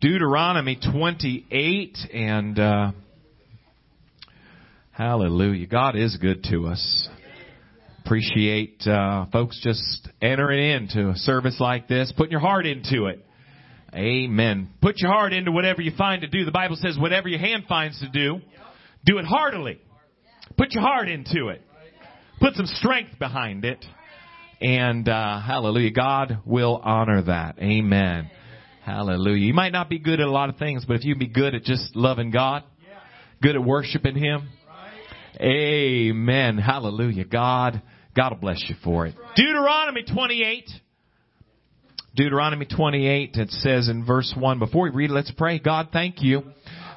Deuteronomy 28 and uh, hallelujah. God is good to us. Appreciate uh, folks just entering into a service like this, putting your heart into it. Amen. Put your heart into whatever you find to do. The Bible says whatever your hand finds to do, do it heartily. Put your heart into it. Put some strength behind it. And uh, hallelujah, God will honor that. Amen. Hallelujah. You might not be good at a lot of things, but if you be good at just loving God, good at worshiping Him, Amen. Hallelujah. God, God will bless you for it. Deuteronomy 28. Deuteronomy 28, it says in verse 1, before we read, it, let's pray. God, thank you.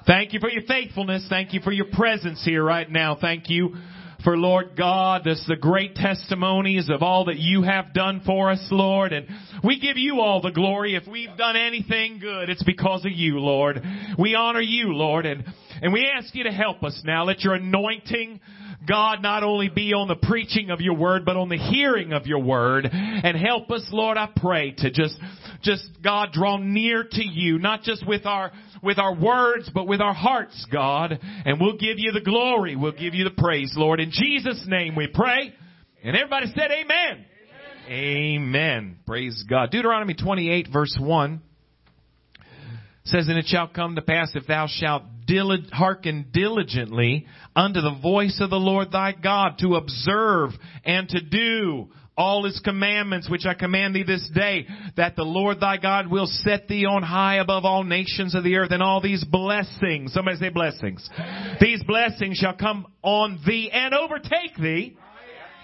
Thank you for your faithfulness. Thank you for your presence here right now. Thank you for Lord God, this the great testimonies of all that you have done for us, Lord. And we give you all the glory. If we've done anything good, it's because of you, Lord. We honor you, Lord, and, and we ask you to help us now. Let your anointing God not only be on the preaching of your word, but on the hearing of your word. And help us, Lord, I pray, to just, just, God, draw near to you, not just with our, with our words, but with our hearts, God. And we'll give you the glory. We'll give you the praise, Lord. In Jesus' name we pray. And everybody said amen. Amen. amen. Praise God. Deuteronomy 28 verse 1 says, And it shall come to pass if thou shalt hearken diligently unto the voice of the Lord thy God to observe and to do all his commandments which I command thee this day, that the Lord thy God will set thee on high above all nations of the earth, and all these blessings, somebody say blessings, these blessings shall come on thee and overtake thee,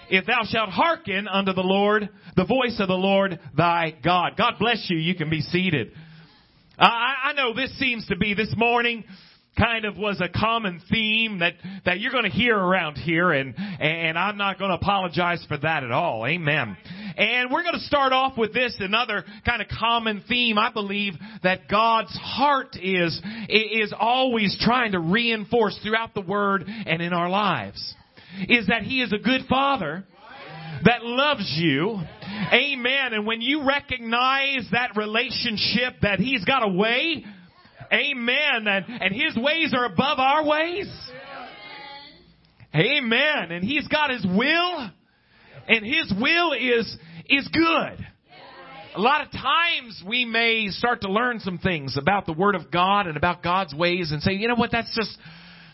if thou shalt hearken unto the Lord, the voice of the Lord thy God. God bless you. You can be seated. I, I know this seems to be this morning kind of was a common theme that, that you're going to hear around here and, and I'm not going to apologize for that at all. Amen. And we're going to start off with this, another kind of common theme. I believe that God's heart is, is always trying to reinforce throughout the Word and in our lives. Is that He is a good Father that loves you. Amen. And when you recognize that relationship that He's got a way Amen. And, and His ways are above our ways. Amen. And He's got His will. And His will is, is good. A lot of times we may start to learn some things about the Word of God and about God's ways and say, you know what, that's just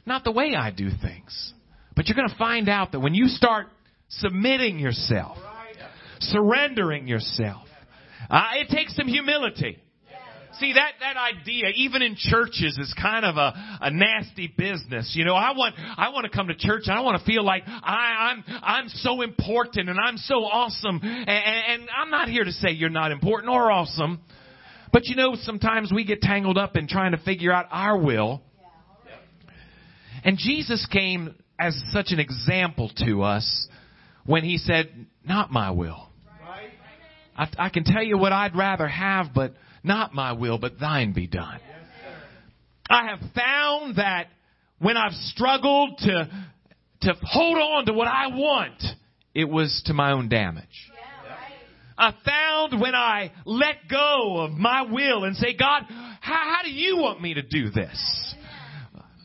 not the way I do things. But you're going to find out that when you start submitting yourself, surrendering yourself, uh, it takes some humility. See that that idea, even in churches, is kind of a, a nasty business. You know, I want I want to come to church and I want to feel like I, I'm I'm so important and I'm so awesome. And, and I'm not here to say you're not important or awesome, but you know, sometimes we get tangled up in trying to figure out our will. And Jesus came as such an example to us when he said, "Not my will." I, I can tell you what I'd rather have, but not my will, but thine be done. I have found that when I've struggled to, to hold on to what I want, it was to my own damage. I found when I let go of my will and say, God, how, how do you want me to do this?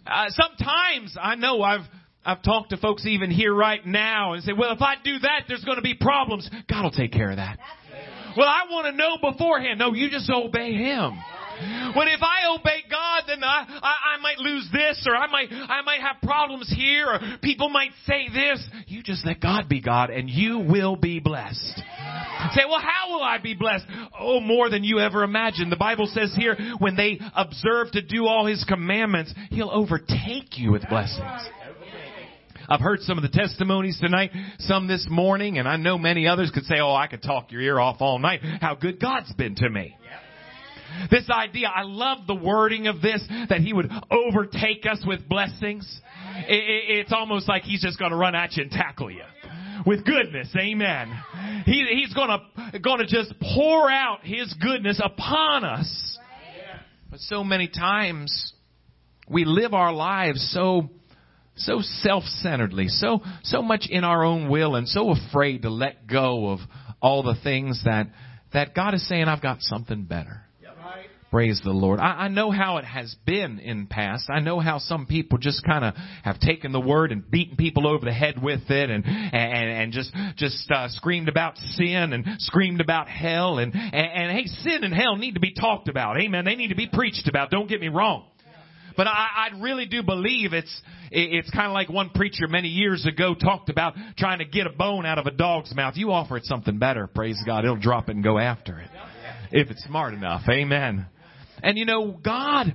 Uh, sometimes I know I've I've talked to folks even here right now and say, well, if I do that, there's going to be problems. God will take care of that. Well, I want to know beforehand. No, you just obey Him. Well, if I obey God, then I, I, I might lose this, or I might, I might have problems here, or people might say this. You just let God be God, and you will be blessed. Say, well, how will I be blessed? Oh, more than you ever imagined. The Bible says here, when they observe to do all His commandments, He'll overtake you with blessings. I've heard some of the testimonies tonight, some this morning, and I know many others could say, oh, I could talk your ear off all night, how good God's been to me. This idea, I love the wording of this, that He would overtake us with blessings. It's almost like He's just gonna run at you and tackle you. With goodness, amen. He, he's gonna, gonna just pour out His goodness upon us. But so many times, we live our lives so so self-centeredly, so so much in our own will and so afraid to let go of all the things that that God is saying I've got something better. Praise the Lord. I, I know how it has been in past. I know how some people just kind of have taken the word and beaten people over the head with it and, and, and just, just, uh, screamed about sin and screamed about hell and, and, and hey, sin and hell need to be talked about. Amen. They need to be preached about. Don't get me wrong. But I, I really do believe it's it's kind of like one preacher many years ago talked about trying to get a bone out of a dog's mouth. You offer it something better, praise God, it'll drop it and go after it if it's smart enough. Amen. And you know, God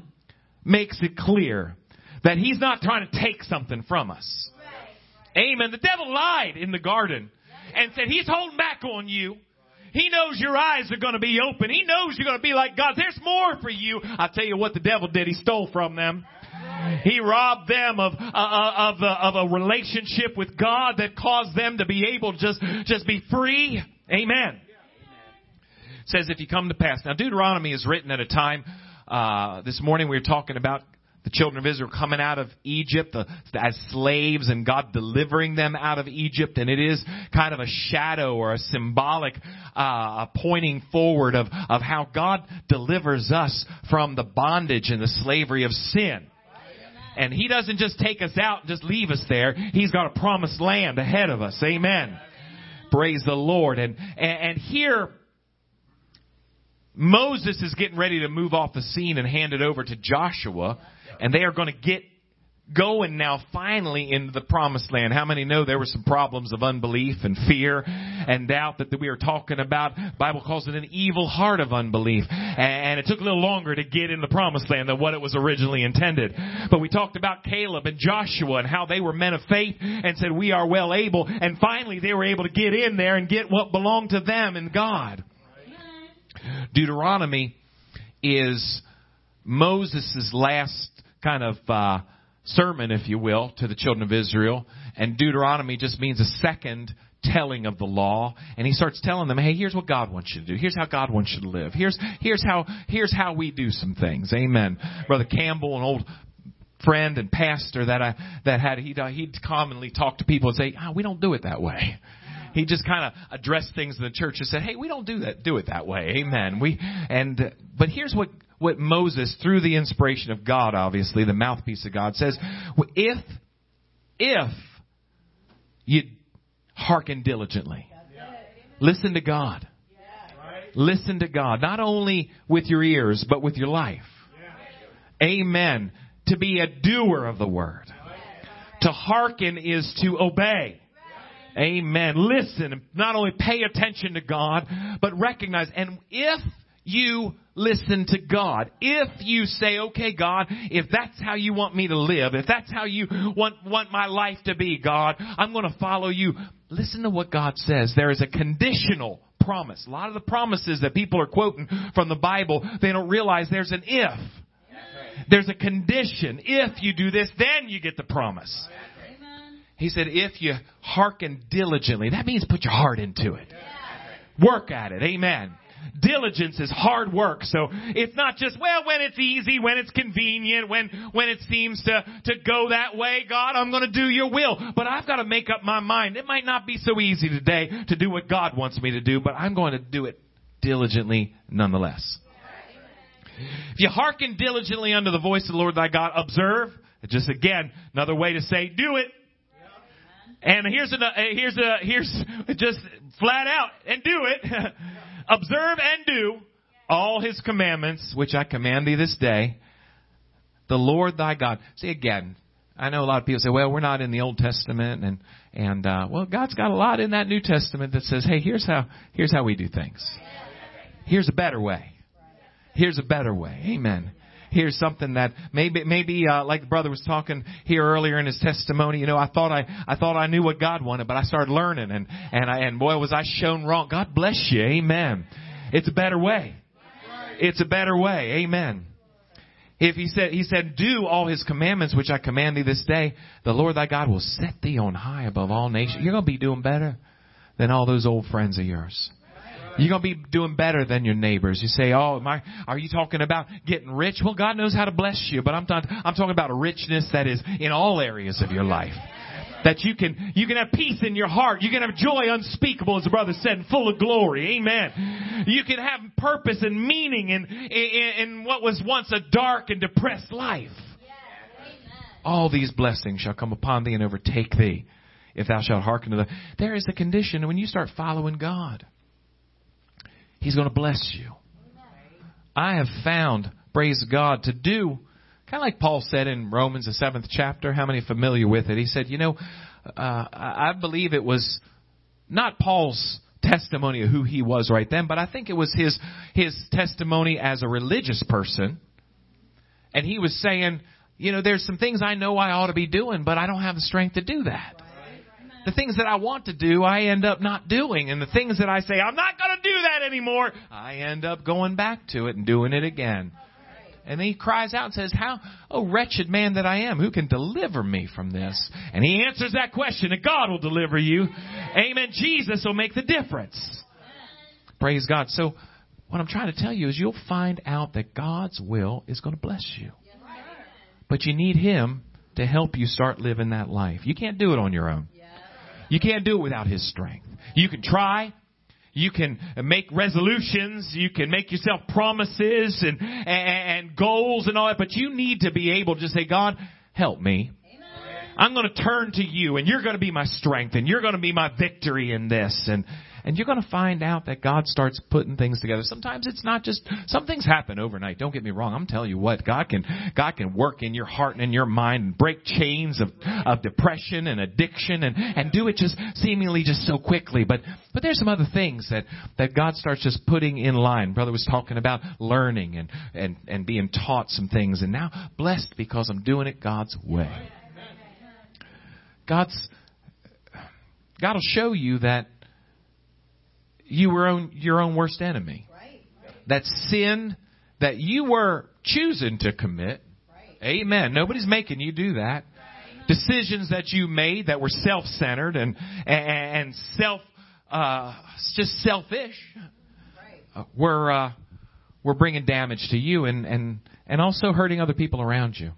makes it clear that He's not trying to take something from us. Amen. The devil lied in the garden and said He's holding back on you. He knows your eyes are going to be open. He knows you're going to be like God. There's more for you. I tell you what the devil did. He stole from them. He robbed them of uh, uh of the, of a relationship with God that caused them to be able to just just be free. Amen. says if you come to pass. Now Deuteronomy is written at a time. Uh, this morning we were talking about the children of Israel coming out of Egypt uh, as slaves and God delivering them out of Egypt. And it is kind of a shadow or a symbolic uh, pointing forward of, of how God delivers us from the bondage and the slavery of sin. And He doesn't just take us out and just leave us there. He's got a promised land ahead of us. Amen. Praise the Lord. And, and, and here, Moses is getting ready to move off the scene and hand it over to Joshua and they are going to get going now finally into the promised land. How many know there were some problems of unbelief and fear and doubt that we are talking about? Bible calls it an evil heart of unbelief. And it took a little longer to get in the promised land than what it was originally intended. But we talked about Caleb and Joshua and how they were men of faith and said we are well able. And finally they were able to get in there and get what belonged to them and God. Deuteronomy is Moses' last kind of uh, sermon, if you will, to the children of Israel. And Deuteronomy just means a second telling of the law. And he starts telling them hey here's what god wants you to do. Here's how god wants you to live. Here's here's how here's how we do some things. Amen. Brother campbell an old friend and pastor that i that had he'd, uh, he'd commonly talk to people and say oh, we don't do it that way. He just kind of addressed things in the church and said hey we don't do that do it that way. Amen. We and but here's what what Moses, through the inspiration of God, obviously, the mouthpiece of God, says, if, if you hearken diligently, listen to God. Listen to God, not only with your ears, but with your life. Amen. To be a doer of the word. To hearken is to obey. Amen. Listen, not only pay attention to God, but recognize, and if you listen to God. If you say, okay, God, if that's how you want me to live, if that's how you want, want my life to be, God, I'm going to follow you. Listen to what God says. There is a conditional promise. A lot of the promises that people are quoting from the Bible, they don't realize there's an if. There's a condition. If you do this, then you get the promise. He said, if you hearken diligently, that means put your heart into it. Work at it. Amen. Diligence is hard work. So it's not just, well, when it's easy, when it's convenient, when, when it seems to, to go that way, God, I'm to do your will. But I've got to make up my mind. It might not be so easy today to do what God wants me to do, but I'm going to do it diligently nonetheless. If you hearken diligently unto the voice of the Lord thy God, observe, just again, another way to say do it. And here's a, here's a, here's just flat out and do it. observe and do all his commandments, which I command thee this day, the Lord thy God. See again, I know a lot of people say, well, we're not in the Old Testament and, and, uh, well, God's got a lot in that New Testament that says, hey, here's how, here's how we do things. Here's a better way. Here's a better way. Amen here's something that maybe maybe uh, like the brother was talking here earlier in his testimony. You know, I thought I I thought I knew what God wanted, but I started learning, and and I and boy was I shown wrong. God bless you, Amen. It's a better way. It's a better way, Amen. If he said, he said, do all his commandments which I command thee this day, the Lord thy God will set thee on high above all nations. You're going to be doing better than all those old friends of yours. You're going to be doing better than your neighbors. You say, "Oh, my, are you talking about getting rich?" Well, God knows how to bless you, but I'm talking, I'm talking about a richness that is in all areas of your life. That you can, you can have peace in your heart. You can have joy unspeakable, as the brother said, and full of glory. Amen. You can have purpose and meaning in, in, in what was once a dark and depressed life. All these blessings shall come upon thee and overtake thee if thou shalt hearken to the. There is a condition when you start following God. He's going to bless you. I have found, praise God, to do kind of like Paul said in Romans, the seventh chapter. How many familiar with it? He said, you know, uh, I believe it was not Paul's testimony of who he was right then, but I think it was his his testimony as a religious person. And he was saying, you know, there's some things I know I ought to be doing, but I don't have the strength to do that. The things that I want to do, I end up not doing. And the things that I say, I'm not going to do that anymore, I end up going back to it and doing it again. And he cries out and says, How, oh wretched man that I am, who can deliver me from this? And he answers that question, and God will deliver you. Amen. Jesus will make the difference. Praise God. So, what I'm trying to tell you is you'll find out that God's will is going to bless you. But you need Him to help you start living that life. You can't do it on your own. You can't do it without His strength. You can try. You can make resolutions. You can make yourself promises and, and, and goals and all that, but you need to be able to just say, God, help me. I'm going to turn to you and you're going to be my strength and you're going to be my victory in this. And, and you're going to find out that God starts putting things together. Sometimes it's not just some things happen overnight. Don't get me wrong. I'm telling you what, God can God can work in your heart and in your mind and break chains of of depression and addiction and and do it just seemingly just so quickly. But but there's some other things that that God starts just putting in line. Brother was talking about learning and and and being taught some things and now blessed because I'm doing it God's way. God's God will show you that you were own, your own worst enemy. Right. That sin that you were choosing to commit. Right. Amen. Nobody's making you do that. Decisions that you made that were self-centered and and self uh, just selfish uh, were uh, were bringing damage to you and and and also hurting other people around you.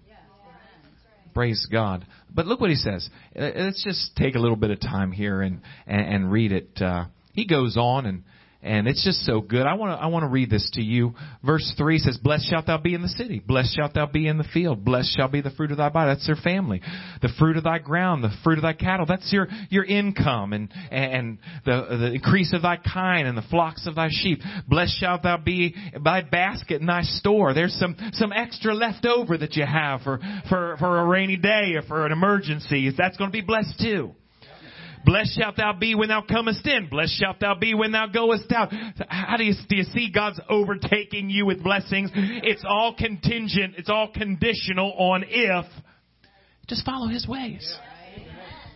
Praise God. But look what he says. Uh, let's just take a little bit of time here and and, and read it. Uh, he goes on and and it's just so good. I want to I want to read this to you. Verse three says, "Blessed shalt thou be in the city; blessed shalt thou be in the field; blessed shall be the fruit of thy body." That's their family. The fruit of thy ground, the fruit of thy cattle. That's your your income and and the the increase of thy kind and the flocks of thy sheep. Blessed shalt thou be thy basket and thy store. There's some some extra left over that you have for for for a rainy day or for an emergency. That's going to be blessed too. Blessed shalt thou be when thou comest in. Blessed shalt thou be when thou goest out. How do you, do you see God's overtaking you with blessings? It's all contingent. It's all conditional on if. Just follow His ways.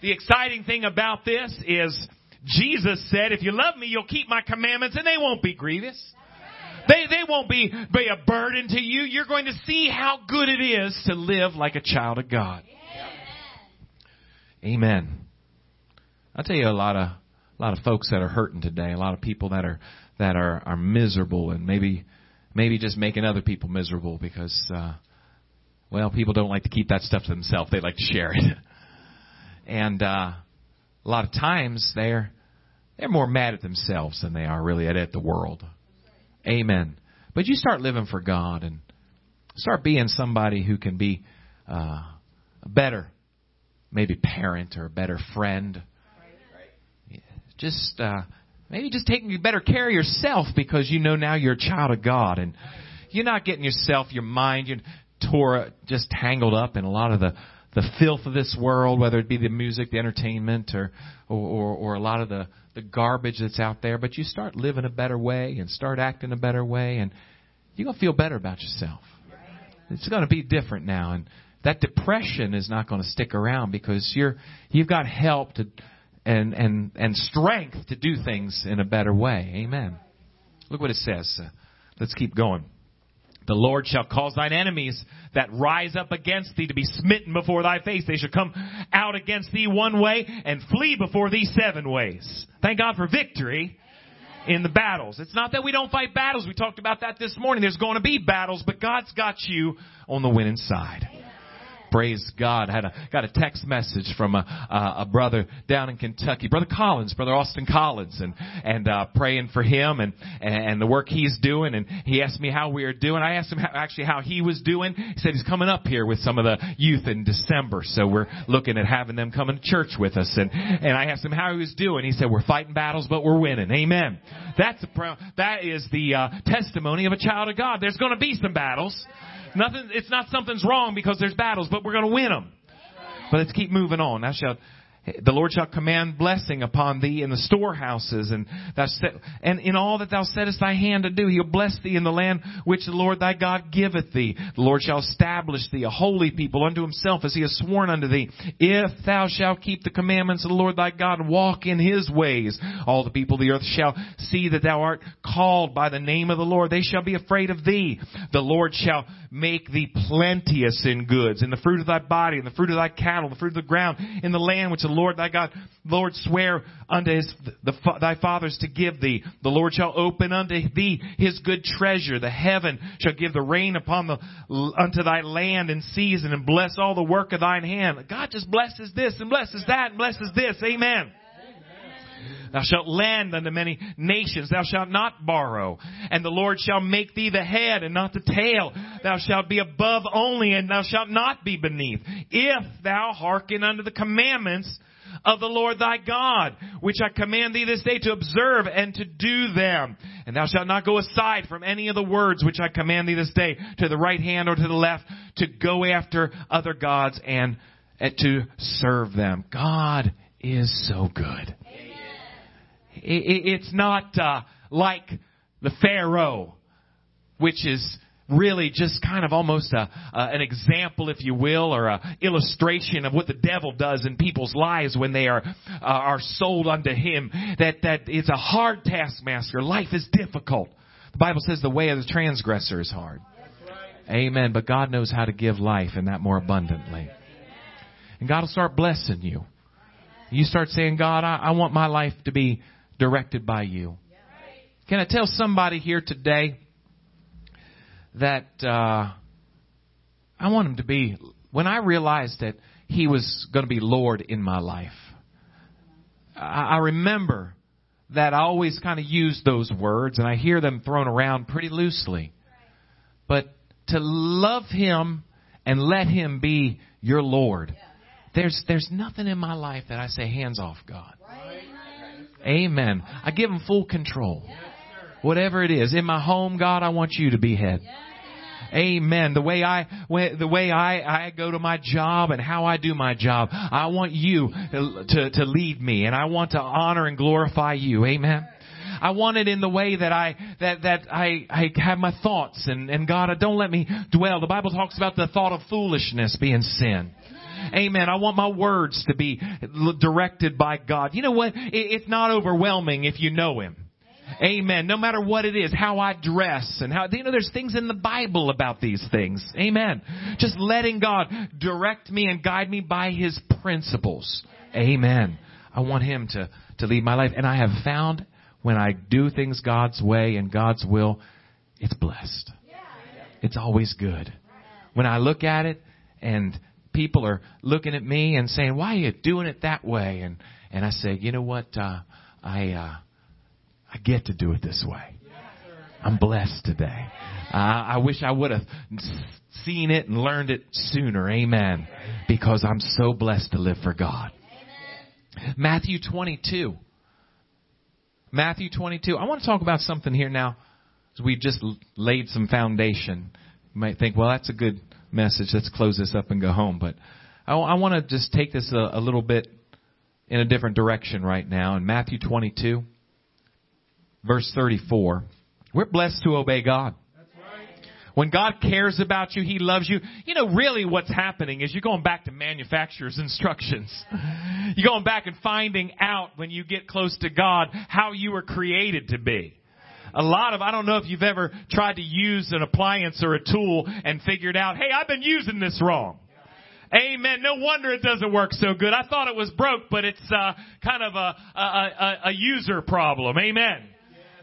The exciting thing about this is Jesus said, if you love me, you'll keep my commandments and they won't be grievous. They, they won't be, be a burden to you. You're going to see how good it is to live like a child of God. Amen. I tell you a lot of a lot of folks that are hurting today, a lot of people that are that are are miserable and maybe maybe just making other people miserable because uh well, people don't like to keep that stuff to themselves. They like to share it. and uh a lot of times they're they're more mad at themselves than they are really at, at the world. Amen. But you start living for God and start being somebody who can be uh, a better, maybe parent or a better friend just uh, maybe just taking better care of yourself because you know now you're a child of God and you're not getting yourself, your mind, you're tore just tangled up in a lot of the the filth of this world, whether it be the music, the entertainment, or or, or, or a lot of the the garbage that's out there. But you start living a better way and start acting a better way, and you're gonna feel better about yourself. It's to be different now, and that depression is not going to stick around because you're you've got help to and, and, and strength to do things in a better way. Amen. Look what it says. Uh, let's keep going. The Lord shall cause thine enemies that rise up against thee to be smitten before thy face. They shall come out against thee one way and flee before thee seven ways. Thank God for victory in the battles. It's not that we don't fight battles. We talked about that this morning. There's going to be battles, but God's got you on the winning side. Praise God. I had a, got a text message from a, a, brother down in Kentucky, Brother Collins, Brother Austin Collins, and, and, uh, praying for him and, and the work he's doing. And he asked me how we are doing. I asked him how, actually how he was doing. He said he's coming up here with some of the youth in December. So we're looking at having them come to church with us. And, and I asked him how he was doing. He said, we're fighting battles, but we're winning. Amen. That's a, that is the, uh, testimony of a child of God. There's going to be some battles. Nothing, it's not something's wrong because there's battles, but we're going to win them. But let's keep moving on. Thou shalt the Lord shall command blessing upon thee in the storehouses, and set, and in all that thou settest thy hand to do, he'll bless thee in the land which the Lord thy God giveth thee. The Lord shall establish thee a holy people unto himself, as he has sworn unto thee. If thou shalt keep the commandments of the Lord thy God and walk in his ways, all the people of the earth shall see that thou art called by the name of the Lord. They shall be afraid of thee. The Lord shall make thee plenteous in goods, in the fruit of thy body, in the fruit of thy cattle, the fruit of the ground, in the land which the Lord thy God, Lord swear unto his, the, thy fathers to give thee. The Lord shall open unto thee his good treasure. The heaven shall give the rain upon the, unto thy land in season and bless all the work of thine hand. God just blesses this and blesses that and blesses this. Amen. Thou shalt lend unto many nations. Thou shalt not borrow. And the Lord shall make thee the head and not the tail. Thou shalt be above only and thou shalt not be beneath. If thou hearken unto the commandments of the Lord thy God, which I command thee this day to observe and to do them. And thou shalt not go aside from any of the words which I command thee this day to the right hand or to the left to go after other gods and, and to serve them. God is so good. It's not uh, like the Pharaoh, which is really just kind of almost a, uh, an example, if you will, or an illustration of what the devil does in people's lives when they are uh, are sold unto him. That that it's a hard taskmaster. Life is difficult. The Bible says the way of the transgressor is hard. Amen. But God knows how to give life and that more abundantly. And God will start blessing you. You start saying, God, I, I want my life to be directed by you. Can I tell somebody here today that uh, I want him to be, when I realized that he was going to be Lord in my life, I, I remember that I always kind of use those words and I hear them thrown around pretty loosely. But to love him and let him be your Lord. There's there's nothing in my life that I say hands off God. Amen. I give him full control. Whatever it is. In my home, God, I want you to be head. Amen. The way I, the way I, I go to my job and how I do my job, I want you to, to lead me and I want to honor and glorify you. Amen. I want it in the way that I that that I I have my thoughts and and God, don't let me dwell. The Bible talks about the thought of foolishness being sin. Amen. I want my words to be directed by God. You know what? It's not overwhelming if you know Him. Amen. No matter what it is, how I dress and how, you know, there's things in the Bible about these things. Amen. Just letting God direct me and guide me by His principles. Amen. I want Him to, to lead my life. And I have found when I do things God's way and God's will, it's blessed. It's always good. When I look at it and people are looking at me and saying, "Why are you doing it that way?" and and I say, "You know what? Uh, I uh, I get to do it this way. I'm blessed today. Uh, I wish I would have seen it and learned it sooner. Amen. Because I'm so blessed to live for God. Matthew 22. Matthew 22. I want to talk about something here now. As we just laid some foundation. You might think, well, that's a good message. Let's close this up and go home. But I, I want to just take this a, a little bit in a different direction right now. In Matthew 22, verse 34, we're blessed to obey God. When God cares about you, He loves you. You know, really what's happening is you're going back to manufacturer's instructions. You're going back and finding out when you get close to God how you were created to be a lot of, I don't know if you've ever tried to use an appliance or a tool and figured out, hey, I've been using this wrong. Amen. No wonder it doesn't work so good. I thought it was broke, but it's uh, kind of a, a, a, a user problem. Amen.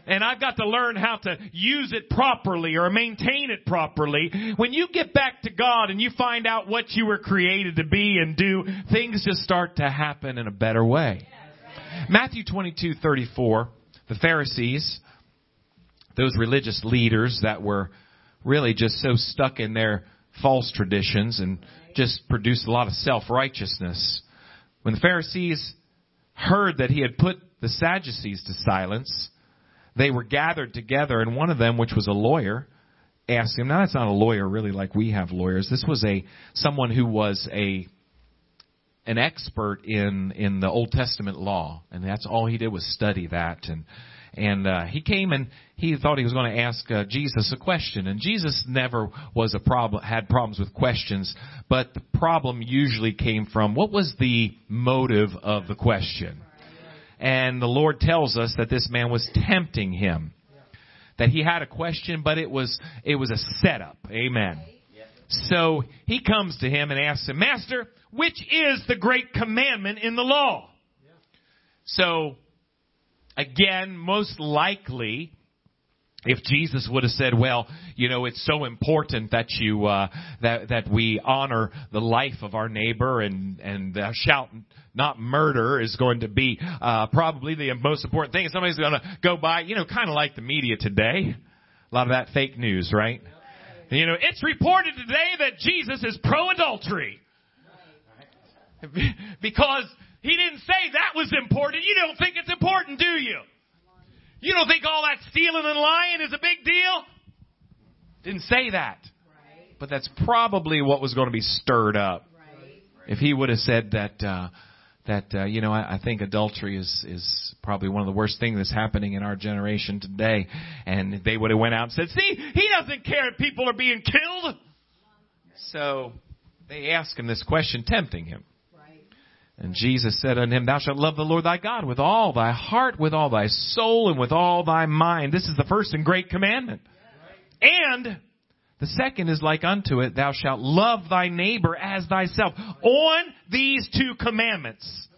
and I've got to learn how to use it properly or maintain it properly. When you get back to God and you find out what you were created to be and do, things just start to happen in a better way. Matthew 22:34, the Pharisees, those religious leaders that were really just so stuck in their false traditions and just produced a lot of self-righteousness. When the Pharisees heard that he had put the Sadducees to silence, they were gathered together, and one of them, which was a lawyer, asked him. Now, that's not a lawyer really like we have lawyers. This was a someone who was a an expert in in the Old Testament law, and that's all he did was study that. And and uh, he came and he thought he was going to ask uh, Jesus a question, and Jesus never was a problem had problems with questions, but the problem usually came from what was the motive of the question. And the Lord tells us that this man was tempting him. That he had a question, but it was, it was a setup. Amen. So he comes to him and asks him, Master, which is the great commandment in the law? So, again, most likely, if Jesus would have said, "Well, you know, it's so important that you uh, that that we honor the life of our neighbor and and thou shalt not murder," is going to be uh, probably the most important thing. Somebody's going to go by, you know, kind of like the media today, a lot of that fake news, right? You know, it's reported today that Jesus is pro-adultery because he didn't say that was important. You don't think it's important, do you? You don't think all that stealing and lying is a big deal? Didn't say that. But that's probably what was going to be stirred up. If he would have said that, uh, that uh, you know, I, I think adultery is is probably one of the worst things that's happening in our generation today, and they would have went out and said, "See, he doesn't care if people are being killed." So they asked him this question, tempting him. And Jesus said unto him, Thou shalt love the Lord thy God with all thy heart, with all thy soul, and with all thy mind. This is the first and great commandment. And the second is like unto it, Thou shalt love thy neighbor as thyself. On these two commandments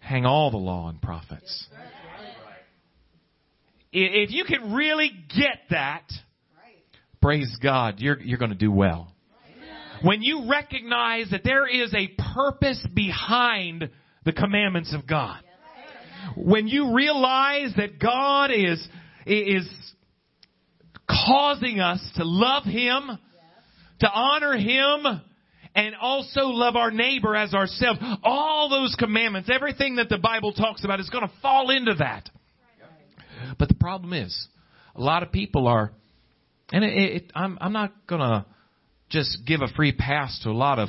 hang all the law and prophets. If you can really get that, praise God, you're, you're going to do well when you recognize that there is a purpose behind the commandments of God. When you realize that God is, is causing us to love Him, to honor Him, and also love our neighbor as ourselves. All those commandments, everything that the Bible talks about is going to fall into that. But the problem is, a lot of people are, and it, it, I'm, I'm not going to just give a free pass to a lot of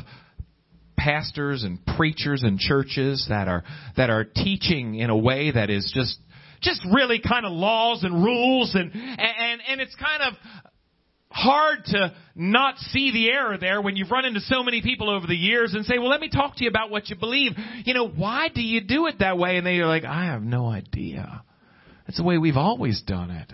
pastors and preachers and churches that are that are teaching in a way that is just just really kind of laws and rules and and and it's kind of hard to not see the error there when you've run into so many people over the years and say, "Well, let me talk to you about what you believe." You know, why do you do it that way? And they're like, "I have no idea." That's the way we've always done it.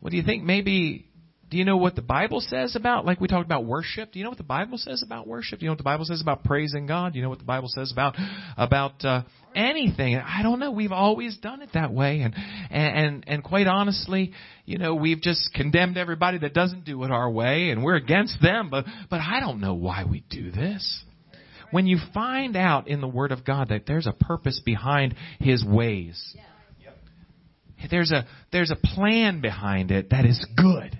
What do you think? Maybe do you know what the Bible says about, like we talked about worship? Do you know what the Bible says about worship? Do you know what the Bible says about praising God? Do you know what the Bible says about about uh, anything? I don't know. We've always done it that way, and and and quite honestly, you know, we've just condemned everybody that doesn't do it our way, and we're against them. But but I don't know why we do this. When you find out in the Word of God that there's a purpose behind His ways, there's a there's a plan behind it that is good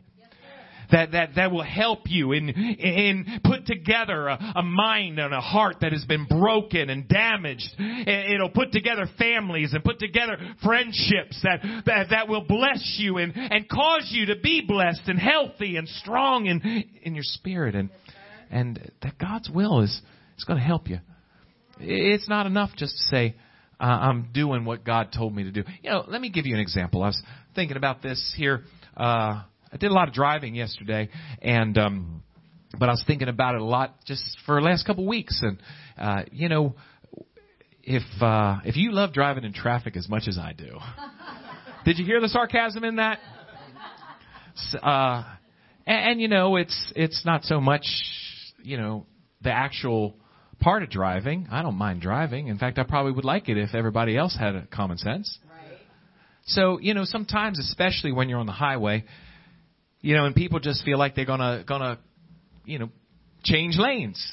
that, that, that will help you in, in put together a, a mind and a heart that has been broken and damaged. It'll put together families and put together friendships that, that, that will bless you and, and cause you to be blessed and healthy and strong in, in your spirit and, and that God's will is, is going to help you. It's not enough just to say, uh, I'm doing what God told me to do. You know, let me give you an example. I was thinking about this here. Uh, I did a lot of driving yesterday, and um, but I was thinking about it a lot just for the last couple of weeks. And uh, you know, if uh, if you love driving in traffic as much as I do, did you hear the sarcasm in that? Uh, and, and you know, it's it's not so much you know the actual part of driving. I don't mind driving. In fact, I probably would like it if everybody else had a common sense. So, you know, sometimes, especially when you're on the highway, you know, and people just feel like they're gonna, gonna, you know, change lanes.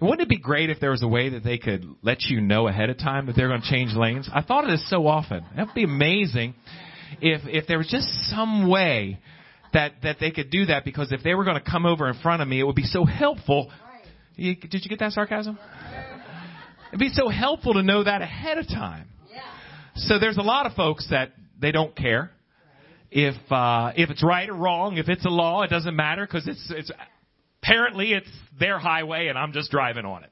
Wouldn't it be great if there was a way that they could let you know ahead of time that they're going to change lanes? I thought of this so often. That would be amazing if if there was just some way that that they could do that because if they were going to come over in front of me, it would be so helpful. You, did you get that sarcasm? It'd be so helpful to know that ahead of time. Yeah. So there's a lot of folks that they don't care if uh, if it's right or wrong, if it's a law, it doesn't matter because it's it's apparently it's their highway and I'm just driving on it.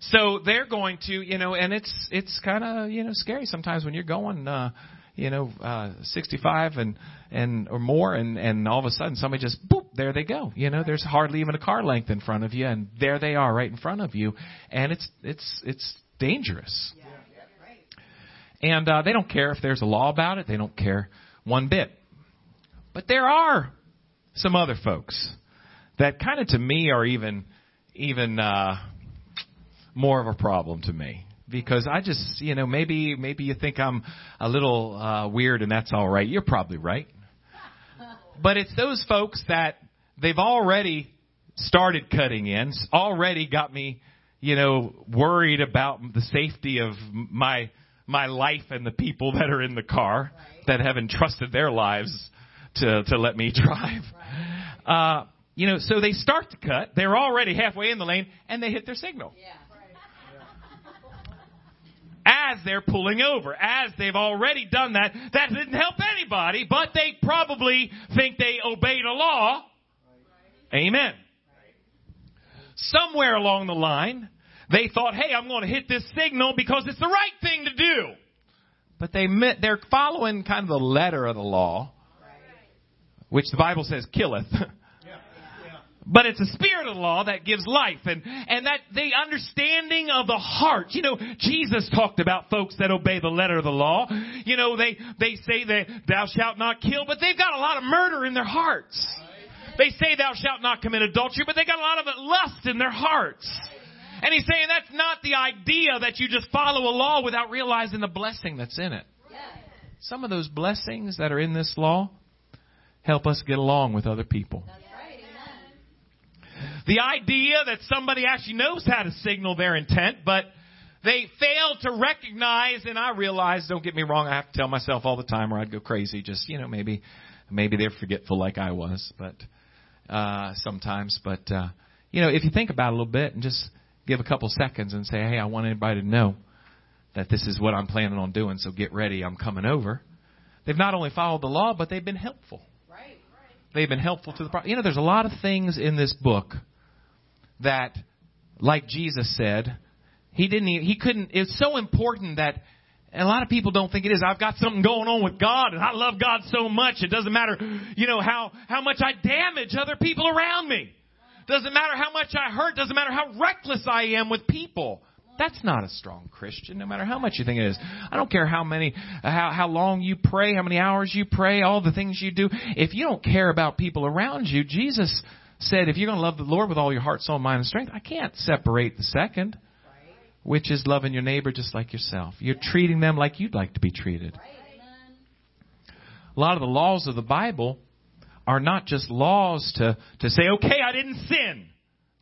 So they're going to, you know, and it's it's kind of you know scary sometimes when you're going, uh, you know, uh, 65 and and or more, and and all of a sudden somebody just boop, there they go. You know, there's hardly even a car length in front of you, and there they are right in front of you, and it's it's it's dangerous. And uh, they don't care if there's a law about it. They don't care one bit. But there are some other folks that kind of to me are even even uh, more of a problem to me because I just you know maybe maybe you think I'm a little uh, weird and that's all right. You're probably right. But it's those folks that they've already started cutting in, already got me, you know, worried about the safety of my my life and the people that are in the car right. that have entrusted their lives to to let me drive. Right. Uh, you know, so they start to cut. They're already halfway in the lane, and they hit their signal. Yeah. As they're pulling over, as they've already done that, that didn't help anybody, but they probably think they obeyed a law. Amen. Somewhere along the line, they thought, hey, I'm going to hit this signal because it's the right thing to do. But they met, they're following kind of the letter of the law, which the Bible says killeth. But it's the spirit of the law that gives life and, and that the understanding of the heart. You know, Jesus talked about folks that obey the letter of the law. You know, they, they say that thou shalt not kill, but they've got a lot of murder in their hearts. They say thou shalt not commit adultery, but they got a lot of lust in their hearts. And he's saying that's not the idea that you just follow a law without realizing the blessing that's in it. Some of those blessings that are in this law help us get along with other people. The idea that somebody actually knows how to signal their intent, but they fail to recognize, and I realize, don't get me wrong, I have to tell myself all the time or I'd go crazy. Just, you know, maybe, maybe they're forgetful like I was, but, uh, sometimes, but, uh, you know, if you think about it a little bit and just give a couple seconds and say, hey, I want anybody to know that this is what I'm planning on doing, so get ready, I'm coming over. They've not only followed the law, but they've been helpful. Right, They've been helpful to the You know, there's a lot of things in this book that, like Jesus said, he didn't. Even, he couldn't. It's so important that and a lot of people don't think it is. I've got something going on with God and I love God so much. It doesn't matter, you know, how, how much I damage other people around me. Doesn't matter how much I hurt. Doesn't matter how reckless I am with people. That's not a strong Christian, no matter how much you think it is. I don't care how many, how, how long you pray, how many hours you pray, all the things you do. If you don't care about people around you, Jesus said, if you're going to love the Lord with all your heart, soul, mind, and strength, I can't separate the second, which is loving your neighbor just like yourself. You're treating them like you'd like to be treated. A lot of the laws of the Bible are not just laws to, to say, okay, I didn't sin.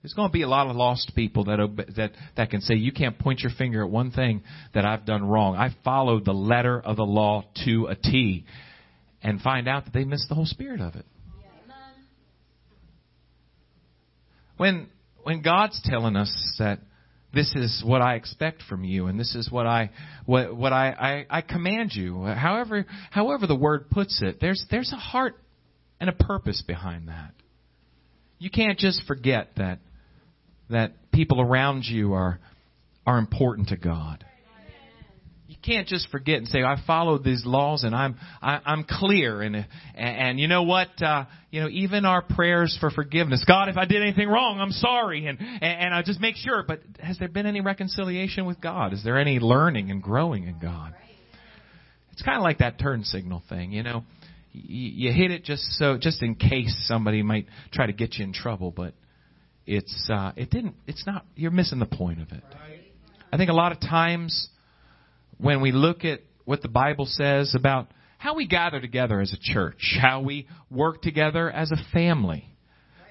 There's going to be a lot of lost people that, that, that can say, you can't point your finger at one thing that I've done wrong. I followed the letter of the law to a T and find out that they missed the whole spirit of it. When, when God's telling us that this is what I expect from you, and this is what I what what I, I, I command you. However however the word puts it, there's there's a heart and a purpose behind that. You can't just forget that that people around you are are important to God. You can't just forget and say I followed these laws and I'm I, I'm clear. And and you know what uh, you know even our prayers for forgiveness. God if I did anything wrong I'm sorry. And and I just make sure. But has there been any reconciliation with God? Is there any learning and growing in God? It's kind of like that turn signal thing you know you hit it just so just in case somebody might try to get you in trouble, but it's uh, it didn't. It's not. You're missing the point of it. I think a lot of times when we look at what the Bible says about how we gather together as a church, how we work together as a family,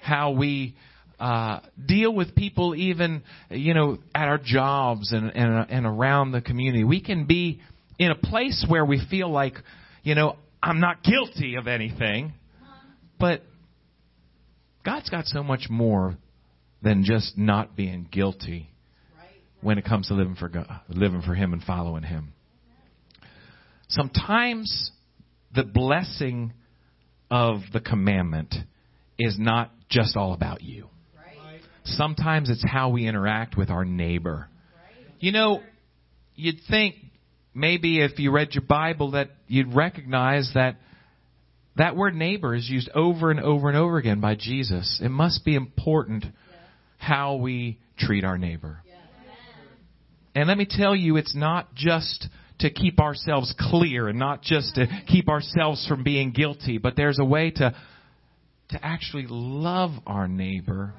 how we uh, deal with people even, you know, at our jobs and, and, and around the community. We can be in a place where we feel like, you know, I'm not guilty of anything, but God's got so much more than just not being guilty when it comes to living for God, living for Him and following Him. Sometimes the blessing of the commandment is not just all about you. Sometimes it's how we interact with our neighbor. You know, you'd think maybe if you read your Bible that you'd recognize that that word neighbor is used over and over and over again by Jesus. It must be important how we treat our neighbor. And let me tell you, it's not just to keep ourselves clear and not just to keep ourselves from being guilty, but there's a way to to actually love our neighbor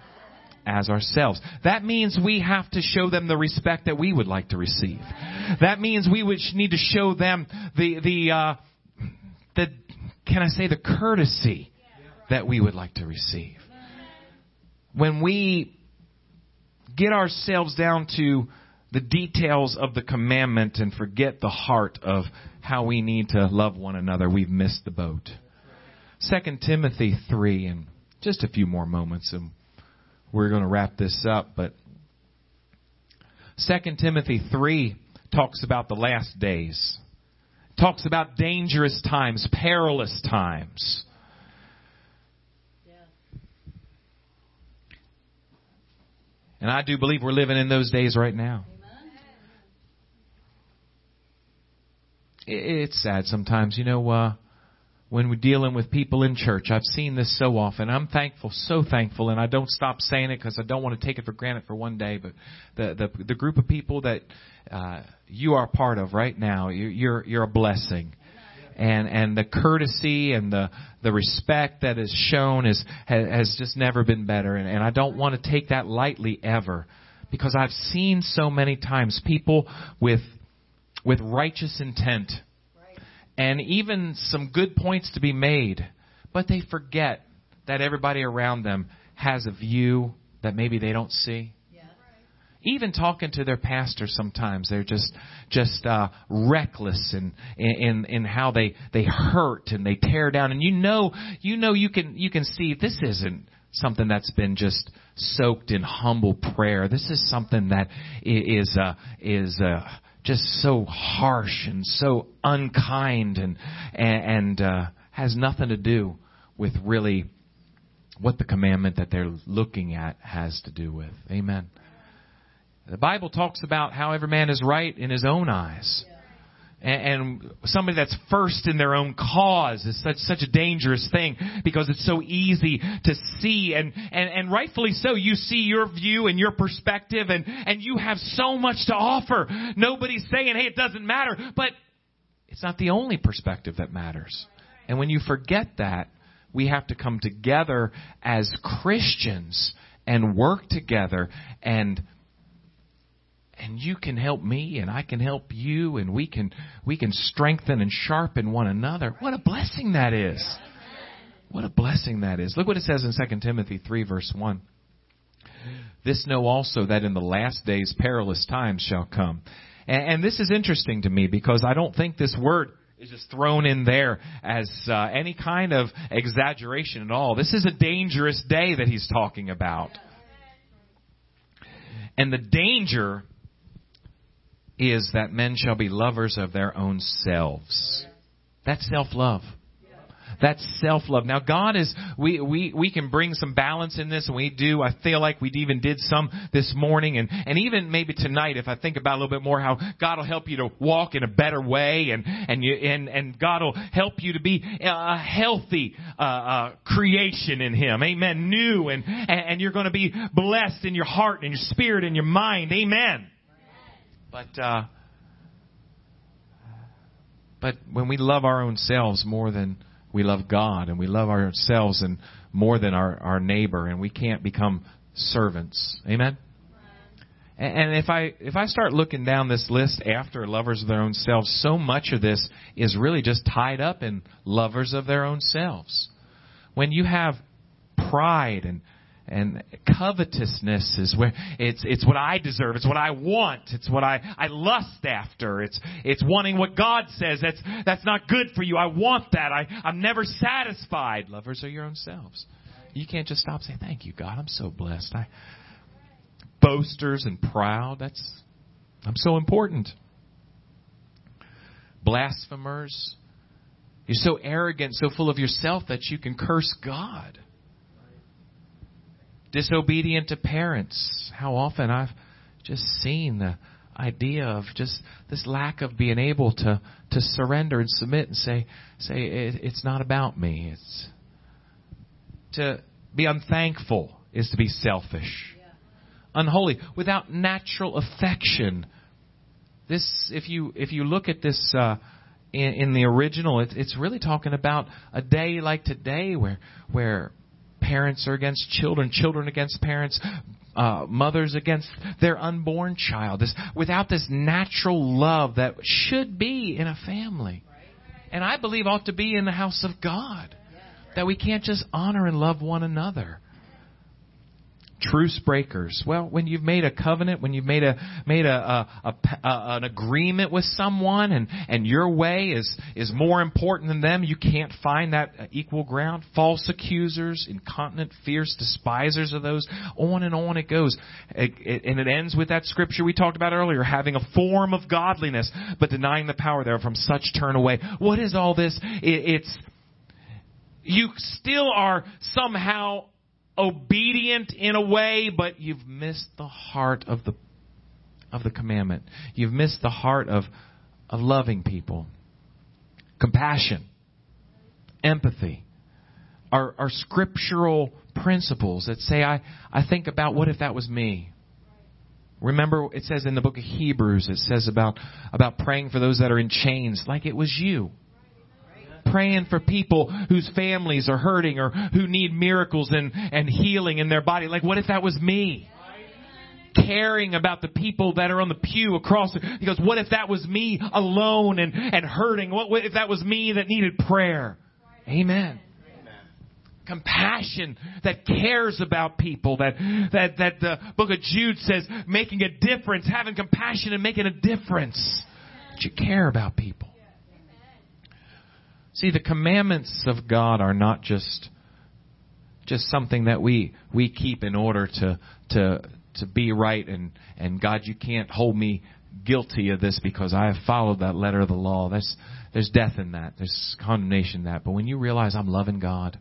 as ourselves. That means we have to show them the respect that we would like to receive. That means we would need to show them the the uh, the can I say the courtesy that we would like to receive. When we get ourselves down to the details of the commandment and forget the heart of how we need to love one another, we've missed the boat. Second Timothy three, and just a few more moments, and we're going to wrap this up. But Second Timothy three talks about the last days, talks about dangerous times, perilous times. And I do believe we're living in those days right now. It's sad sometimes, you know, uh, when we're dealing with people in church. I've seen this so often. I'm thankful, so thankful, and I don't stop saying it because I don't want to take it for granted for one day. But the the, the group of people that uh, you are part of right now, you're you're a blessing and and the courtesy and the the respect that is shown is has just never been better and, and I don't want to take that lightly ever because I've seen so many times people with with righteous intent and even some good points to be made but they forget that everybody around them has a view that maybe they don't see. Even talking to their pastor sometimes they're just just uh reckless in in in how they they hurt and they tear down. And you know you know you can you can see this isn't something that's been just soaked in humble prayer. This is something that is uh is uh just so harsh and so unkind and and and uh has nothing to do with really what the commandment that they're looking at has to do with amen the Bible talks about how every man is right in his own eyes. And, somebody that's first in their own cause is such such a dangerous thing because it's so easy to see and, and, and rightfully so. You see your view and your perspective and, and you have so much to offer. Nobody's saying, hey, it doesn't matter, but it's not the only perspective that matters. And when you forget that, we have to come together as Christians and work together and and you can help me and I can help you and we can we can strengthen and sharpen one another. What a blessing that is. What a blessing that is. Look what it says in 2 Timothy 3 verse 1. This know also that in the last days perilous times shall come. And, and this is interesting to me because I don't think this word is just thrown in there as uh, any kind of exaggeration at all. This is a dangerous day that he's talking about. And the danger is that men shall be lovers of their own selves. That's self love. That's self love. Now God is we, we we can bring some balance in this and we do. I feel like we even did some this morning and, and even maybe tonight if I think about a little bit more how God will help you to walk in a better way and and you and, and God will help you to be a healthy uh, uh, creation in Him. Amen. New and and you're going to be blessed in your heart and your spirit and your mind. Amen. But uh, but when we love our own selves more than we love God, and we love ourselves and more than our, our neighbor, and we can't become servants. Amen. And if I if I start looking down this list after lovers of their own selves, so much of this is really just tied up in lovers of their own selves. When you have pride and and covetousness is where it's it's what I deserve. It's what I want. It's what I I lust after. It's it's wanting what God says. That's that's not good for you. I want that. I I'm never satisfied. Lovers are your own selves. You can't just stop saying thank you, God. I'm so blessed. I boasters and proud. That's I'm so important. Blasphemers. You're so arrogant, so full of yourself that you can curse God. Disobedient to parents. How often I've just seen the idea of just this lack of being able to to surrender and submit and say say it, it's not about me. It's to be unthankful is to be selfish unholy, without natural affection. This, if you if you look at this uh, in, in the original, it, it's really talking about a day like today, where where parents are against children, children against parents, uh, mothers against their unborn child. This, without this natural love that should be in a family, and I believe ought to be in the house of God. That we can't just honor and love one another truce breakers. Well when you've made a covenant when you've made a made a, a, a, a, an agreement with someone and and your way is is more important than them you can't find that equal ground. False accusers incontinent fierce despisers of those. On and on it goes. It, it, and it ends with that scripture we talked about earlier having a form of godliness but denying the power thereof from such turn away. What is all this? It, it's you still are somehow obedient in a way, but you've missed the heart of the of the commandment. You've missed the heart of of loving people. Compassion, empathy are, are scriptural principles that say I, I think about what if that was me? Remember it says in the book of Hebrews, it says about about praying for those that are in chains like it was you praying for people whose families are hurting or who need miracles and, and healing in their body. Like, what if that was me? Caring about the people that are on the pew across. He goes, what if that was me alone and, and hurting? What, what if that was me that needed prayer? Amen compassion that cares about people that that that the book of Jude says making a difference having compassion and making a difference that you care about people See, the commandments of God are not just just something that we we keep in order to to to be right and and God you can't hold me guilty of this because I have followed that letter of the law. There's there's death in that. There's condemnation in that. But when you realize I'm loving God,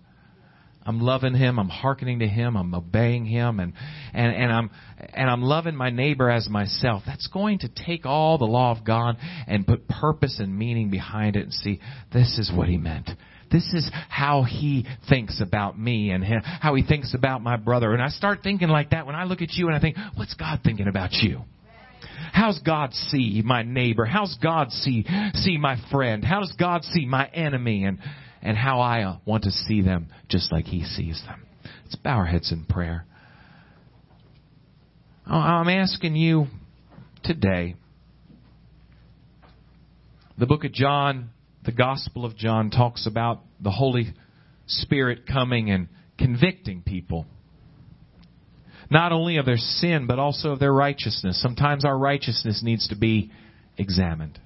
I'm loving him. I'm hearkening to him. I'm obeying him, and and and I'm and I'm loving my neighbor as myself. That's going to take all the law of God and put purpose and meaning behind it, and see this is what he meant. This is how he thinks about me and how he thinks about my brother. And I start thinking like that when I look at you and I think, what's God thinking about you? How's God see my neighbor? How's God see see my friend? How does God see my enemy? And and how I want to see them just like He sees them. Let's bow our heads in prayer. Oh, I'm asking you today. The book of John, the Gospel of John, talks about the Holy Spirit coming and convicting people. Not only of their sin, but also of their righteousness. Sometimes our righteousness needs to be examined.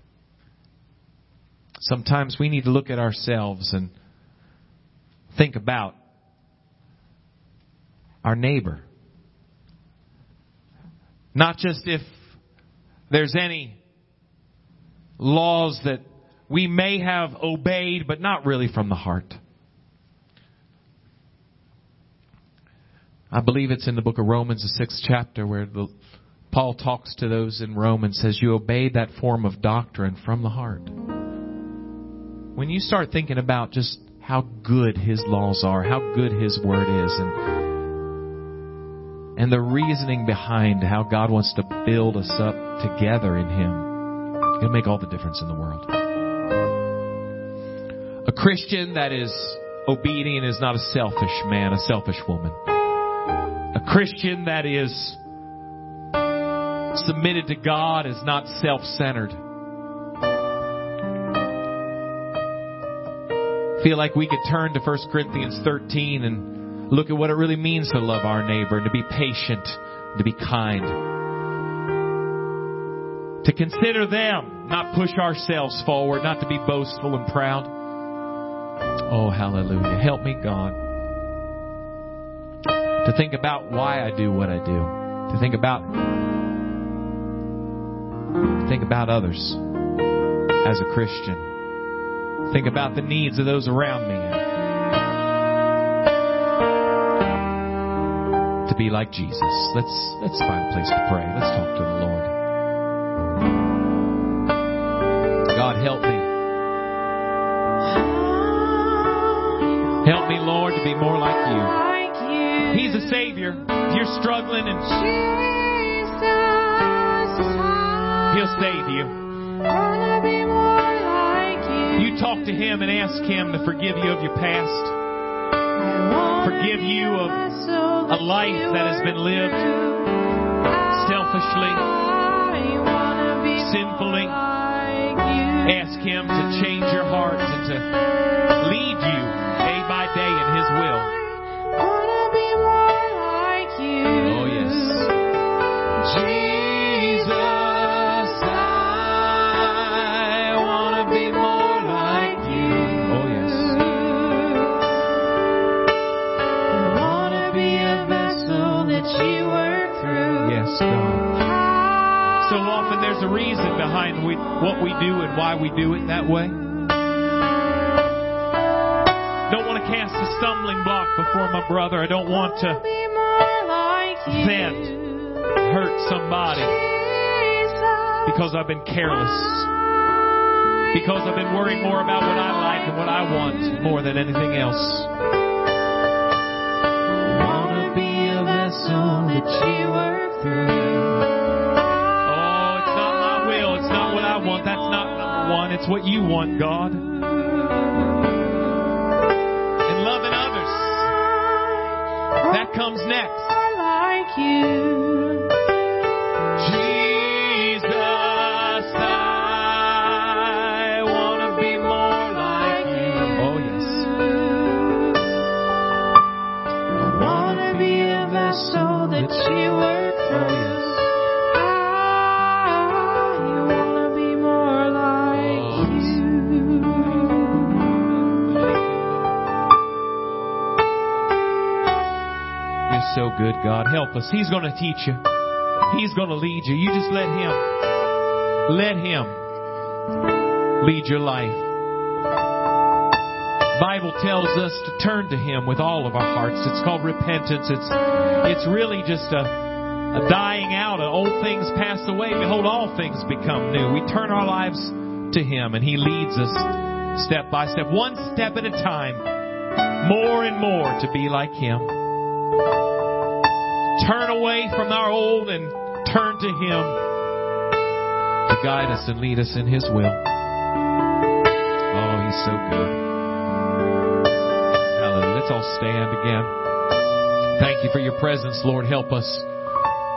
Sometimes we need to look at ourselves and think about our neighbor. Not just if there's any laws that we may have obeyed, but not really from the heart. I believe it's in the book of Romans, the sixth chapter, where the, Paul talks to those in Rome and says, You obeyed that form of doctrine from the heart when you start thinking about just how good His laws are, how good His Word is, and and the reasoning behind how God wants to build us up together in Him, it'll make all the difference in the world. A Christian that is obedient is not a selfish man, a selfish woman. A Christian that is submitted to God is not self-centered. Feel like we could turn to 1 Corinthians 13 and look at what it really means to love our neighbor and to be patient, to be kind. To consider them, not push ourselves forward, not to be boastful and proud. Oh, hallelujah. Help me, God. To think about why I do what I do. To think about think about others as a Christian. Think about the needs of those around me. To be like Jesus. Let's let's find a place to pray. Let's talk to the Lord. God help me. Help me, Lord, to be more like you. He's a Savior. If you're struggling and He'll save you. Talk to Him and ask Him to forgive you of your past, forgive you of a life that has been lived selfishly, sinfully. Ask Him to change behind we, what we do and why we do it that way. Don't want to cast a stumbling block before my brother. I don't want to offend, hurt somebody because I've been careless. Because I've been worrying more about what I like and what I want more than anything else. Wanna be a vessel that you It's what you want, God. And loving others. That comes next. Good, God. Help us. He's going to teach you. He's going to lead you. You just let Him. Let Him lead your life. Bible tells us to turn to Him with all of our hearts. It's called repentance. It's it's really just a, a dying out. Of old things pass away. Behold, all things become new. We turn our lives to Him, and He leads us step by step, one step at a time, more and more to be like Him turn away from our old and turn to Him to guide us and lead us in His will. Oh, He's so good. Hallelujah. Let's all stand again. Thank you for your presence, Lord. Help us.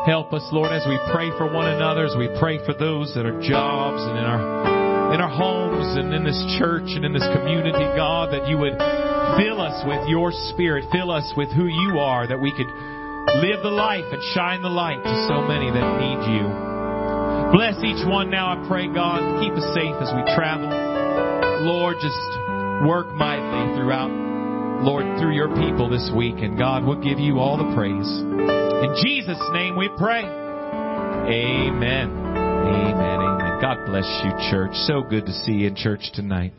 Help us, Lord, as we pray for one another, as we pray for those that are jobs and in our in our homes and in this church and in this community, God, that you would fill us with your spirit, fill us with who you are, that we could live the life and shine the light to so many that need you. Bless each one now, I pray, God. Keep us safe as we travel. Lord, just work mightily throughout, Lord, through your people this week. And God, we'll give you all the praise. In Jesus' name we pray. Amen. Amen. Amen. God bless you, church. So good to see you in church tonight.